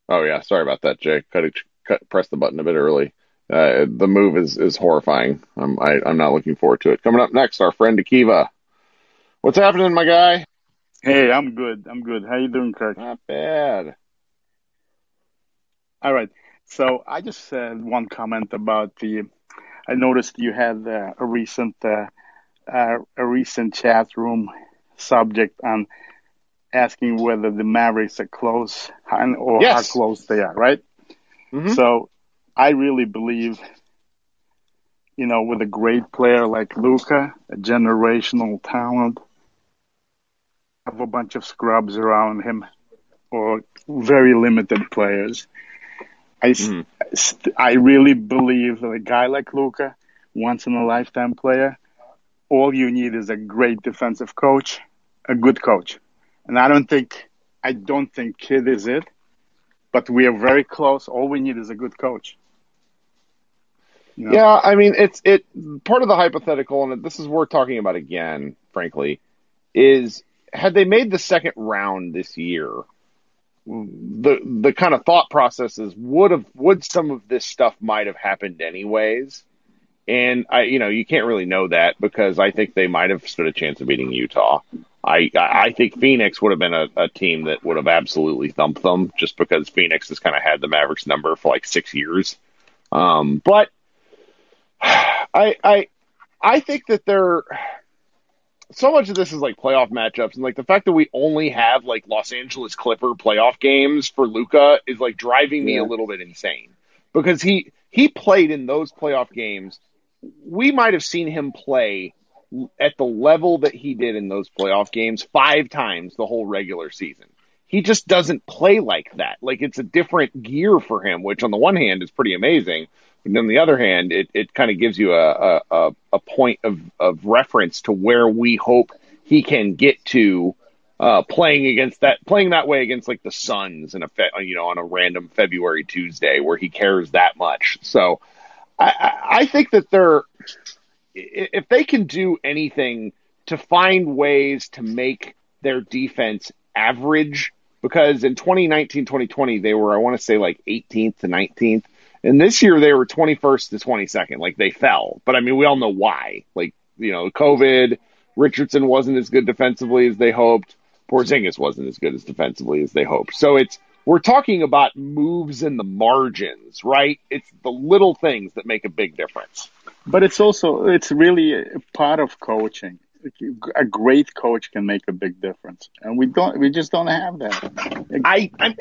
Oh yeah, sorry about that, Jay. Cut it, cut, press the button a bit early. Uh, the move is is horrifying. I'm I, I'm not looking forward to it. Coming up next, our friend Akiva. What's happening, my guy? Hey, I'm good. I'm good. How you doing, Kirk? Not bad. All right. So I just had one comment about the. I noticed you had uh, a recent uh, uh, a recent chat room subject on asking whether the Mavericks are close and- or Yes. how close they are, right? Mhm. So I really believe, you know, with a great player like Luka, a generational talent, have a bunch of scrubs around him or very limited players. I, s- Mhm. st- I really believe that a guy like Luka, once in a lifetime player, all you need is a great defensive coach, a good coach. And I don't think, I don't think Kidd is it, but we are very close. All we need is a good coach. You know? Yeah, I mean, it's it. Part of the hypothetical, and this is worth talking about again. Frankly, is had they made the second round this year, the the kind of thought processes would have would some of this stuff might have happened anyways. And I, you know, you can't really know that because I think they might have stood a chance of beating Utah. I I think Phoenix would have been a, a team that would have absolutely thumped them just because Phoenix has kind of had the Mavericks number for like six years. Um, but *sighs* I I I think that they're so much of this is like playoff matchups and like the fact that we only have like Los Angeles Clipper playoff games for Luka is like driving me Yeah. a little bit insane because he he played in those playoff games. We might have seen him play at the level that he did in those playoff games five times the whole regular season. He just doesn't play like that. Like it's a different gear for him, which on the one hand is pretty amazing. But on the other hand, it, it kind of gives you a, a, a, point of, of reference to where we hope he can get to uh, playing against that, playing that way against like the Suns in a, fe- you know, on a random February Tuesday where he cares that much. So I, I, think that they're, if they can do anything to find ways to make their defense average, because in 2019, 2020, they were, I want to say like 18th to 19th. And this year they were 21st to 22nd. Like they fell. But I mean, we all know why. Like, you know, COVID, Richardson wasn't as good defensively as they hoped. Porzingis wasn't as good as defensively as they hoped. So it's, we're talking about moves in the margins, right? It's the little things that make a big difference. But it's also it's really a part of coaching. A great coach can make a big difference, and we don't. We just don't have that. I, I'm,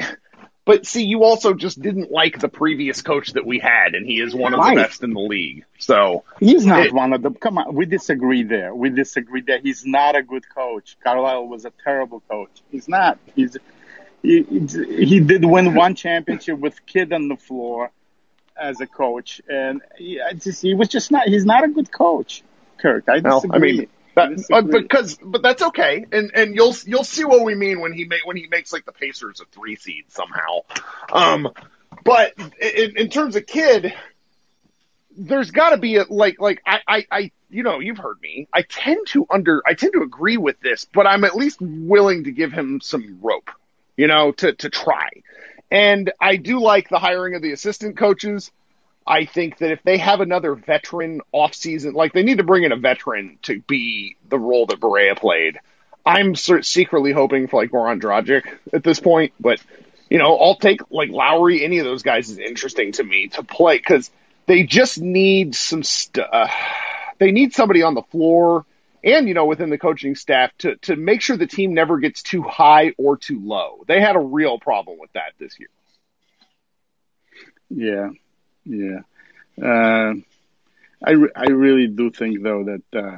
but see, you also just didn't like the previous coach that we had, and he is one of Right. the best in the league. So He's not It- one of them. Come on, we disagree there. We disagree that he's not a good coach. Carlisle was a terrible coach. He's not. He's he, he did win one championship with Kidd on the floor as a coach, and he, I just, he was just not. He's not a good coach, Kirk. I disagree. I mean, that, I but because but that's okay, and and you'll you'll see what we mean when he make when he makes like the Pacers a three seed somehow. Um, but in, in terms of Kidd, there's got to be a like like I, I I you know you've heard me. I tend to under I tend to agree with this, but I'm at least willing to give him some rope, you know, to to try. And I do like the hiring of the assistant coaches. I think that if they have another veteran offseason, like they need to bring in a veteran to be the role that Barea played. I'm sort of secretly hoping for like Goran Dragic at this point, but you know, I'll take like Lowry. Any of those guys is interesting to me to play because they just need some st- uh, they need somebody on the floor and you know within the coaching staff to to make sure the team never gets too high or too low. They had a real problem with that this year. Yeah, yeah. Uh, I re- I really do think though that uh,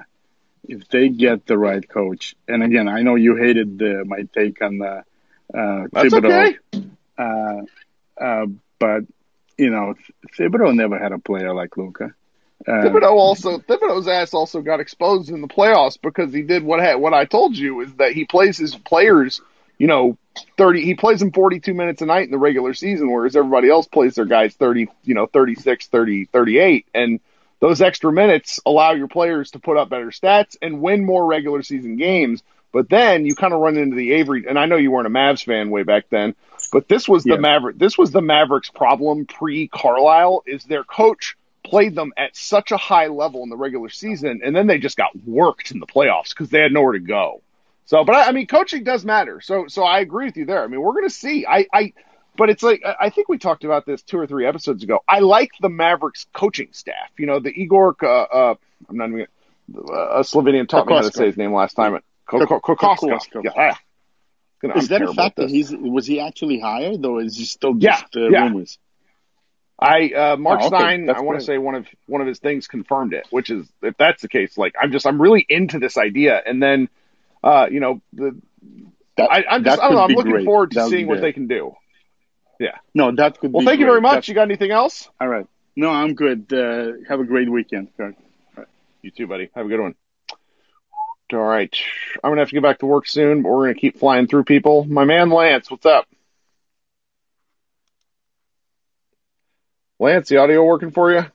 if they get the right coach, and again, I know you hated the, my take on uh, uh, That's Thibodeau. okay. Uh, uh, but you know, Thibodeau never had a player like Luka. Uh, Thibodeau also Thibodeau's ass also got exposed in the playoffs because he did what ha- what I told you is that he plays his players, you know, thirty. He plays them forty two minutes a night in the regular season, whereas everybody else plays their guys thirty, you know, 36, 30, 38. and those extra minutes allow your players to put up better stats and win more regular season games. But then you kind of run into the Avery, and I know you weren't a Mavs fan way back then, but this was the yeah. Maverick. This was the Mavericks' problem pre Carlisle. Is their coach played them at such a high level in the regular season, and then they just got worked in the playoffs because they had nowhere to go. So, but I, I, mean, coaching does matter. So, so I agree with you there. I mean, we're going to see. I, I, but it's like I think we talked about this two or three episodes ago. I like the Mavericks coaching staff. You know, the Igor. Uh, uh, I'm not even. Uh, a Slovenian taught me how to say his name last time. Kokoskov. Yeah. Is that a fact that he's was he actually hired or is he still just yeah, uh, yeah. rumors? I uh, Mark oh, okay. Stein, I want to say one of one of his things confirmed it, which is if that's the case, like I'm just I'm really into this idea, and then uh, you know the that, I, am just I don't know I'm looking great. forward to seeing what they can do. Yeah. No, that could. Well, thank great. you very much. That's... You got anything else? All right. No, I'm good. Uh, have a great weekend. Right. You too, buddy. Have a good one. All right. I'm going to have to get back to work soon, but we're going to keep flying through people. My man Lance, what's up? Lance, the audio working for you?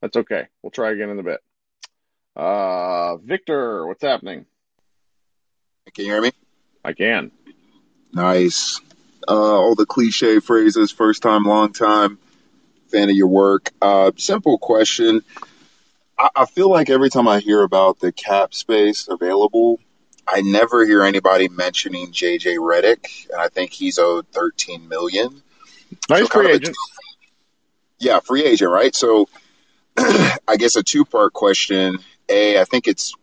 That's okay. We'll try again in a bit. Uh, Victor, what's happening? Can you hear me? I can. Nice. Uh, all the cliche phrases, first time, long time, fan of your work. Uh, simple question. I, I feel like every time I hear about the cap space available, I never hear anybody mentioning JJ Redick, and I think he's owed 13 million. Nice so free agent. yeah, free agent, right? So *clears throat* I guess a two part question. A, I think it's,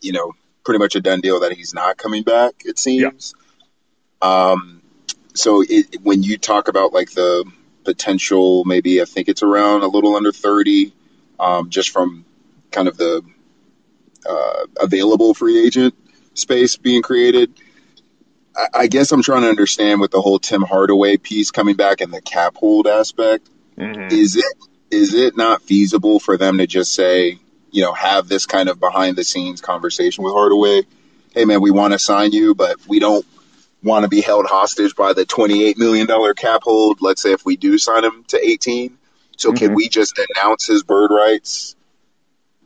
you know, pretty much a done deal that he's not coming back, it seems. Yeah. Um, so it, when you talk about like the potential, maybe I think it's around a little under 30, um, just from kind of the uh, available free agent space being created. I, guess I'm trying to understand with the whole Tim Hardaway piece coming back and the cap hold aspect. Mm-hmm. Is it is it not feasible for them to just say, you know, have this kind of behind the scenes conversation with Hardaway? Hey, man, we want to sign you, but we don't want to be held hostage by the $28 million cap hold. Let's say if we do sign him to 18. So mm-hmm. can we just announce his bird rights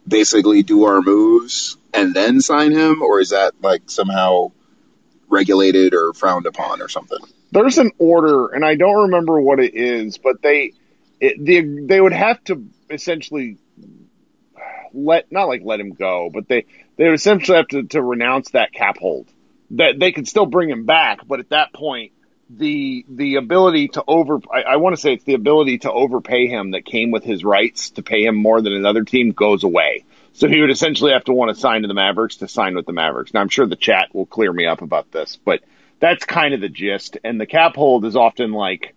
basically do our moves and then sign him, or is that like somehow regulated or frowned upon or something? There's an order, and I don't remember what it is, but they it, they they would have to essentially let not like let him go, but they they would essentially have to, to renounce that cap hold. That they could still bring him back, but at that point the the ability to over I, I want to say it's the ability to overpay him that came with his rights to pay him more than another team goes away. So he would essentially have to want to sign to the Mavericks to sign with the Mavericks. Now I'm sure the chat will clear me up about this, but that's kind of the gist. And the cap hold is often like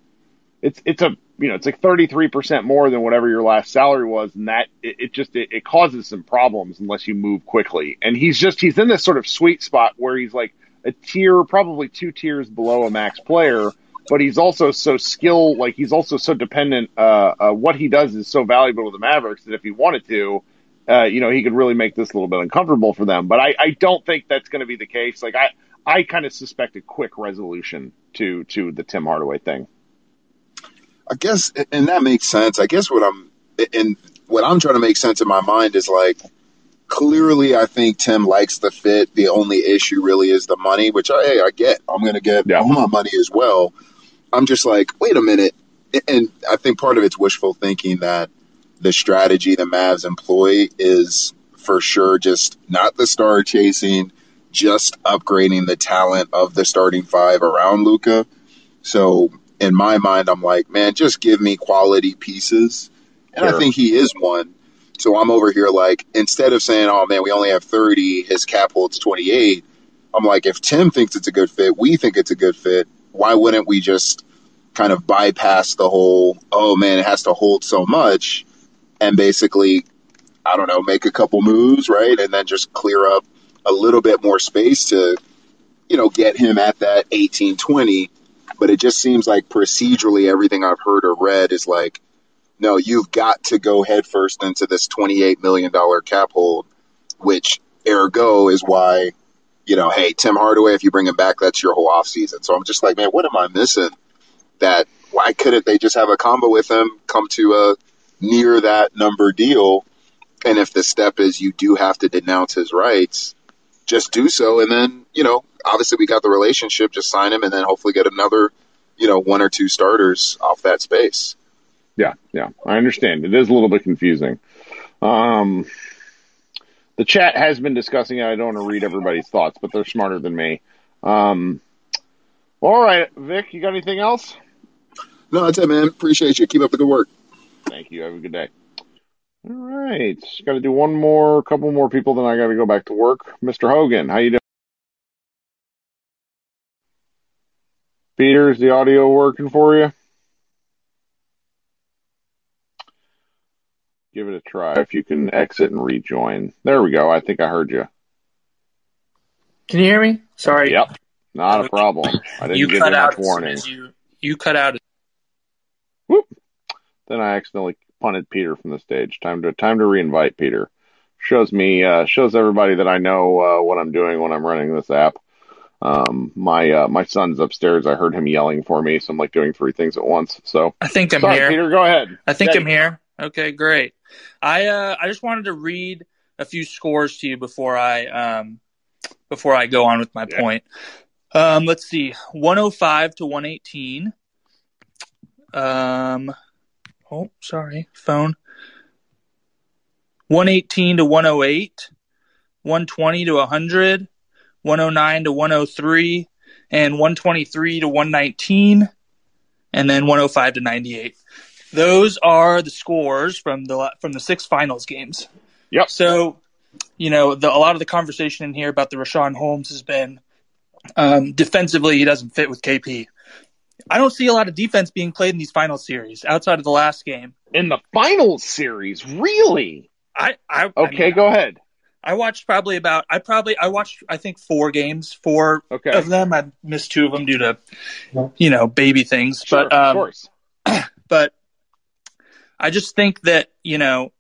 it's it's a you know it's like 33 percent more than whatever your last salary was, and that it, it just it, it causes some problems unless you move quickly. And he's just he's in this sort of sweet spot where he's like a tier, probably two tiers below a max player, but he's also so skilled, like he's also so dependent. Uh, uh, what he does is so valuable to the Mavericks that if he wanted to, uh, you know, he could really make this a little bit uncomfortable for them. But I, I don't think that's going to be the case. Like I, I kind of suspect a quick resolution to to the Tim Hardaway thing. I guess, and that makes sense. I guess what I'm and what I'm trying to make sense in my mind is like clearly, I think Tim likes the fit. The only issue really is the money, which I, hey, I get. I'm going to get yeah. all my money as well. I'm just like, wait a minute. And I think part of it's wishful thinking that the strategy the Mavs employ is for sure just not the star chasing, just upgrading the talent of the starting five around Luka. So in my mind, I'm like, man, just give me quality pieces. And sure. I think he is one. So I'm over here like instead of saying, "Oh man, we only have 30, his cap holds 28." I'm like, if Tim thinks it's a good fit, we think it's a good fit. Why wouldn't we just kind of bypass the whole, "Oh man, it has to hold so much," and basically, I don't know, make a couple moves, right, and then just clear up a little bit more space to you know, get him at that 18, 20. But it just seems like procedurally, everything I've heard or read is like, no, you've got to go headfirst into this $28 million cap hold, which ergo is why, you know, hey, Tim Hardaway, if you bring him back, that's your whole offseason. So I'm just like, man, what am I missing? That why couldn't they just have a combo with him, come to a near that number deal? And if the step is you do have to denounce his rights, just do so. And then, you know, obviously we got the relationship, just sign him and then hopefully get another, you know, one or two starters off that space. Yeah, yeah, I understand. It is a little bit confusing. Um, the chat has been discussing it. I don't want to read everybody's thoughts, but they're smarter than me. Um, all right, Vic, you got anything else? No, that's it, man. Appreciate you. Keep up the good work. Thank you. Have a good day. All right, got to do one more, couple more people, then I got to go back to work. Mr. Hogan, how you doing? Peter, is the audio working for you? Give it a try. If you can exit and rejoin. There we go. I think I heard you. Can you hear me? Sorry. Yep. Not a problem. I didn't you give cut you out much as soon warning. as you you cut out. Whoop. Then I accidentally punted Peter from the stage. Time to time to reinvite Peter. Shows me uh, shows everybody that I know uh, what I'm doing when I'm running this app. Um, my uh, my son's upstairs. I heard him yelling for me, so I'm like doing three things at once. So I think I'm sorry, here. Peter. Go ahead. I think I'm here. Okay, great. I uh, I just wanted to read a few scores to you before I um, before I go on with my Yeah. point. Um, let's see, 105 to 118. Um, oh, sorry, phone. 118 to 108, 120 to 100, 109 to 103, and 123 to 119, and then 105 to 98. Those are the scores from the from the six finals games. Yep. So, you know, the, a lot of the conversation in here about the Richaun Holmes has been um, defensively he doesn't fit with KP. I don't see a lot of defense being played in these final series outside of the last game. In the final series, really? I, I Okay, I mean, go ahead. I watched probably about I probably I watched I think four games, four Okay. of them. I missed two of them due to you know baby things, Sure, but of um, course. *clears throat* but I just think that you know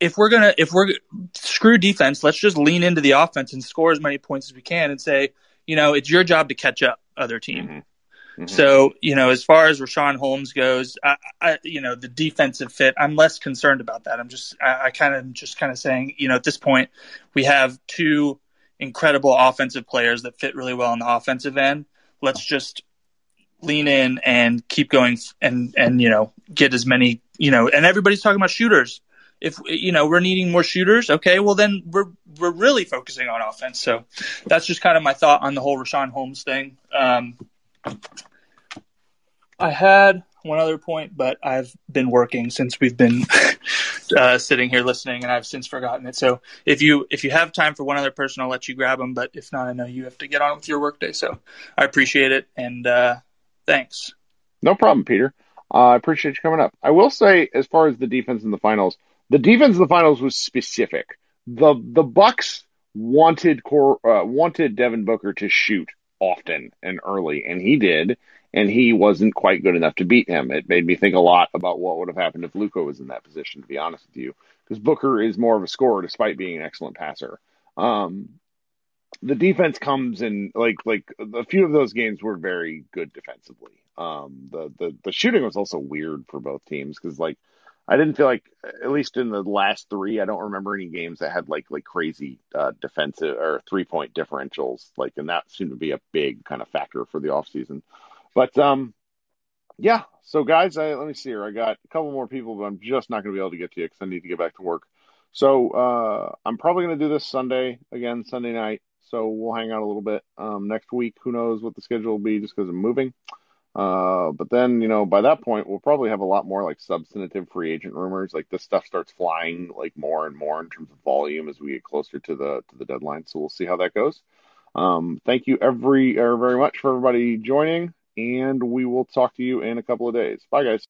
if we're gonna if we're screw defense, let's just lean into the offense and score as many points as we can, and say you know it's your job to catch up other team. Mhm. Mhm. So you know, as far as Richaun Holmes goes, I, I, you know, the defensive fit, I'm less concerned about that. I'm just, I, I kind of just kind of saying, you know, at this point, we have two incredible offensive players that fit really well on the offensive end. Let's just lean in and keep going and and you know get as many you know and everybody's talking about shooters if you know we're needing more shooters okay well then we're we're really focusing on offense so that's just kind of my thought on the whole Richaun Holmes thing um I had one other point but I've been working since we've been *laughs* uh, sitting here listening and I've since forgotten it so if you if you have time for one other person I'll let you grab them but if not I know you have to get on with your workday so I appreciate it and uh thanks No problem, Peter. Uh, I appreciate you coming up. I will say, as far as the defense in the finals, the defense in the finals was specific. The The Bucks wanted Cor, uh, wanted Devin Booker to shoot often and early, and he did, and he wasn't quite good enough to beat him. It made me think a lot about what would have happened if Luka was in that position. To be honest with you, because Booker is more of a scorer despite being an excellent passer. Um, the defense comes in like like a few of those games were very good defensively. Um, the the the shooting was also weird for both teams because like I didn't feel like at least in the last three I don't remember any games that had like like crazy uh, defensive or three point differentials like and that seemed to be a big kind of factor for the offseason. But um, yeah. So guys, I, let me see here. I got a couple more people, but I'm just not going to be able to get to you because I need to get back to work. So uh, I'm probably going to do this Sunday again, Sunday night. So we'll hang out a little bit um, next week. Who knows what the schedule will be just because I'm moving. Uh, but then, you know, by that point, we'll probably have a lot more like substantive free agent rumors. Like this stuff starts flying like more and more in terms of volume as we get closer to the to the deadline. So we'll see how that goes. Um, thank you every er, very much for everybody joining, and we will talk to you in a couple of days. Bye, guys.